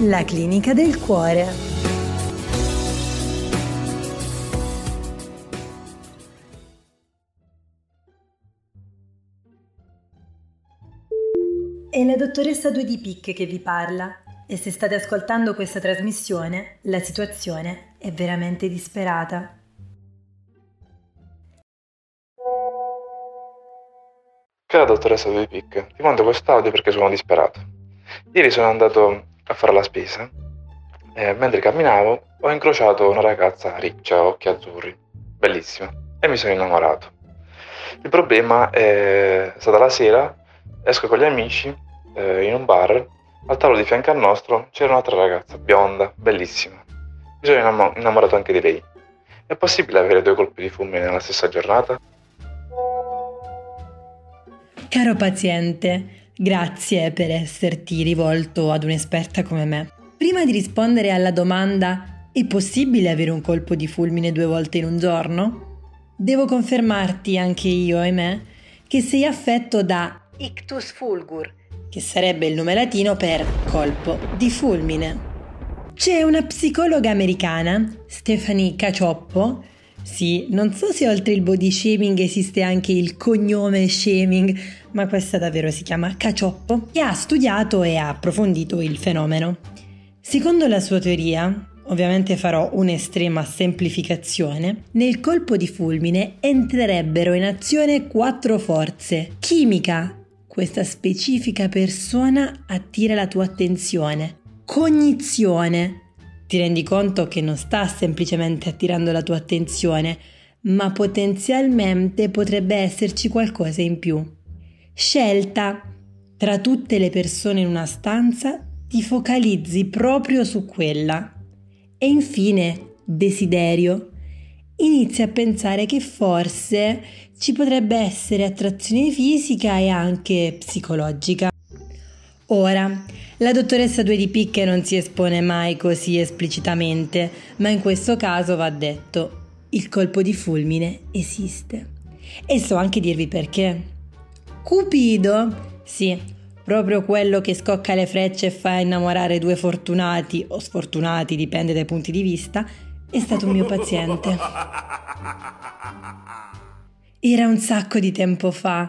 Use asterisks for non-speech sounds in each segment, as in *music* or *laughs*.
La clinica del cuore. È la dottoressa Due di Pic che vi parla e se state ascoltando questa trasmissione la situazione è veramente disperata. Cara dottoressa Due di Pic, ti mando quest'audio perché sono disperato. Ieri sono andato a fare la spesa e mentre camminavo ho incrociato una ragazza riccia, occhi azzurri, bellissima, e mi sono innamorato. Il problema è stato la sera, esco con gli amici eh, in un bar, al tavolo di fianco al nostro c'era un'altra ragazza, bionda, bellissima. Mi sono innamo- innamorato anche di lei. È possibile avere due colpi di fulmine nella stessa giornata? Caro paziente, Grazie per esserti rivolto ad un'esperta come me. Prima di rispondere alla domanda è possibile avere un colpo di fulmine due volte in un giorno? Devo confermarti anche io, ahimè, che sei affetto da ictus fulgur, che sarebbe il nome latino per colpo di fulmine. C'è una psicologa americana, Stephanie Cacioppo, sì, non so se oltre il body shaming esiste anche il cognome shaming, ma questa davvero si chiama Cacioppo, che ha studiato e ha approfondito il fenomeno. Secondo la sua teoria, ovviamente farò un'estrema semplificazione, nel colpo di fulmine entrerebbero in azione quattro forze. Chimica, questa specifica persona attira la tua attenzione. Cognizione, ti rendi conto che non sta semplicemente attirando la tua attenzione, ma potenzialmente potrebbe esserci qualcosa in più. Scelta. Tra tutte le persone in una stanza ti focalizzi proprio su quella. E infine, desiderio. Inizi a pensare che forse ci potrebbe essere attrazione fisica e anche psicologica. Ora, la dottoressa Due di Picche non si espone mai così esplicitamente, ma in questo caso va detto, il colpo di fulmine esiste. E so anche dirvi perché. Cupido, sì, proprio quello che scocca le frecce e fa innamorare due fortunati o sfortunati, dipende dai punti di vista, è stato un mio paziente. *laughs* Era un sacco di tempo fa,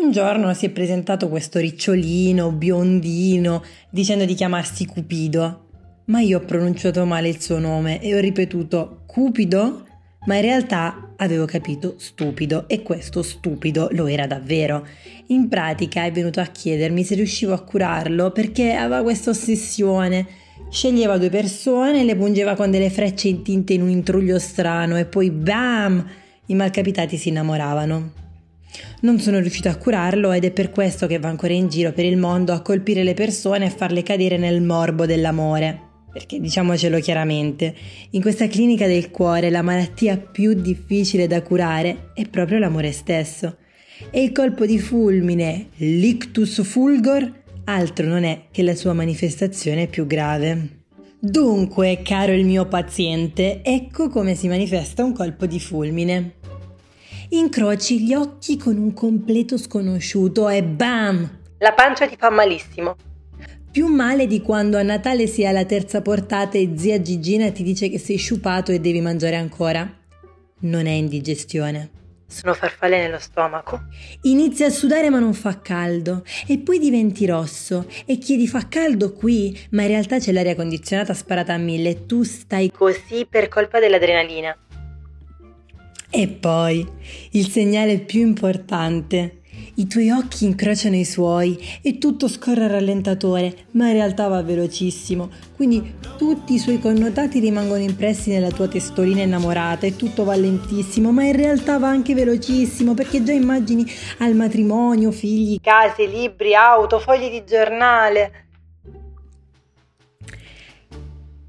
un giorno si è presentato questo ricciolino, biondino, dicendo di chiamarsi Cupido, ma io ho pronunciato male il suo nome e ho ripetuto Cupido, ma in realtà avevo capito stupido e questo stupido lo era davvero. In pratica è venuto a chiedermi se riuscivo a curarlo perché aveva questa ossessione. Sceglieva due persone, le pungeva con delle frecce intinte in un intruglio strano e poi bam! I malcapitati si innamoravano. Non sono riuscito a curarlo ed è per questo che va ancora in giro per il mondo a colpire le persone e farle cadere nel morbo dell'amore. Perché diciamocelo chiaramente, in questa clinica del cuore la malattia più difficile da curare è proprio l'amore stesso. E il colpo di fulmine, l'ictus fulgor, altro non è che la sua manifestazione più grave. Dunque, caro il mio paziente, ecco come si manifesta un colpo di fulmine incroci gli occhi con un completo sconosciuto e bam! La pancia ti fa malissimo. Più male di quando a Natale si ha la terza portata e zia Gigina ti dice che sei sciupato e devi mangiare ancora. Non è indigestione. Sono farfalle nello stomaco. Inizia a sudare ma non fa caldo e poi diventi rosso e chiedi fa caldo qui, ma in realtà c'è l'aria condizionata sparata a mille e tu stai così per colpa dell'adrenalina. E poi, il segnale più importante. I tuoi occhi incrociano i suoi e tutto scorre a rallentatore, ma in realtà va velocissimo. Quindi tutti i suoi connotati rimangono impressi nella tua testolina innamorata e tutto va lentissimo, ma in realtà va anche velocissimo perché già immagini al matrimonio, figli, case, libri, auto, fogli di giornale.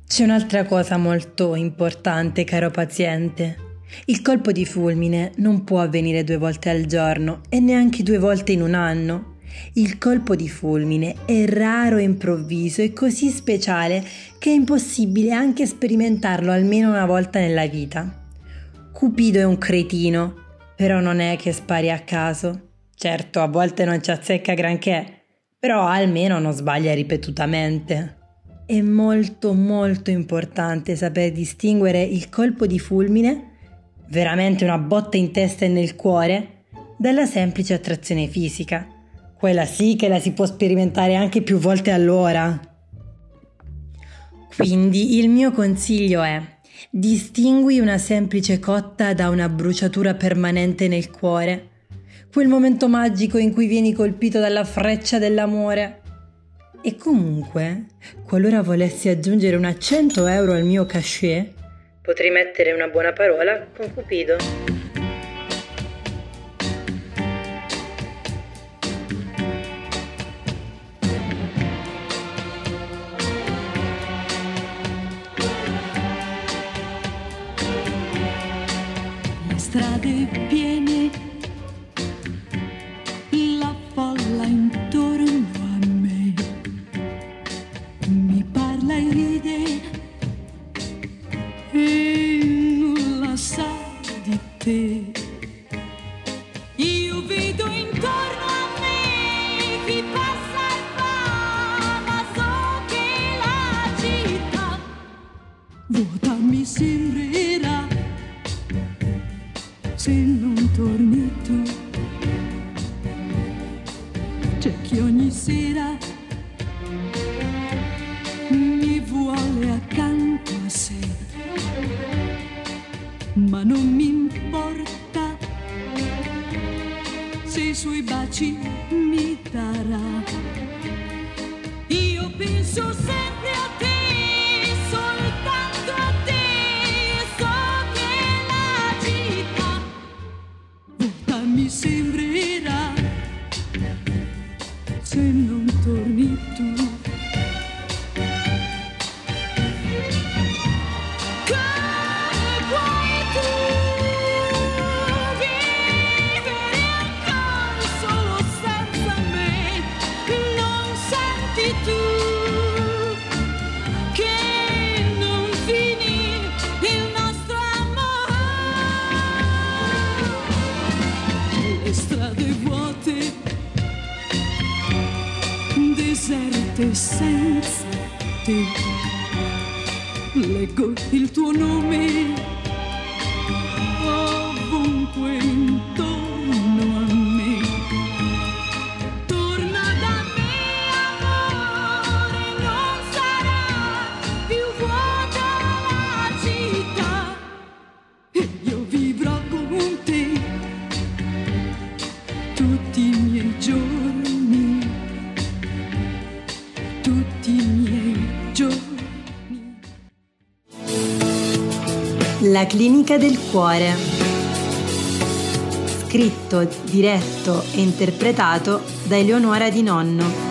C'è un'altra cosa molto importante, caro paziente. Il colpo di fulmine non può avvenire due volte al giorno e neanche due volte in un anno. Il colpo di fulmine è raro e improvviso e così speciale che è impossibile anche sperimentarlo almeno una volta nella vita. Cupido è un cretino, però non è che spari a caso. Certo, a volte non ci azzecca granché, però almeno non sbaglia ripetutamente. è molto molto importante saper distinguere il colpo di fulmine, veramente una botta in testa e nel cuore, dalla semplice attrazione fisica. Quella sì che la si può sperimentare anche più volte all'ora. Quindi il mio consiglio è distingui una semplice cotta da una bruciatura permanente nel cuore, quel momento magico in cui vieni colpito dalla freccia dell'amore e comunque, qualora volessi aggiungere una 100 euro al mio cachet, potrei mettere una buona parola con Cupido. Bota mi siempre deserte senza te. Leggo il tuo nome ovunque intorno La clinica del cuore. Scritto, diretto e interpretato da Eleonora Di Nonno.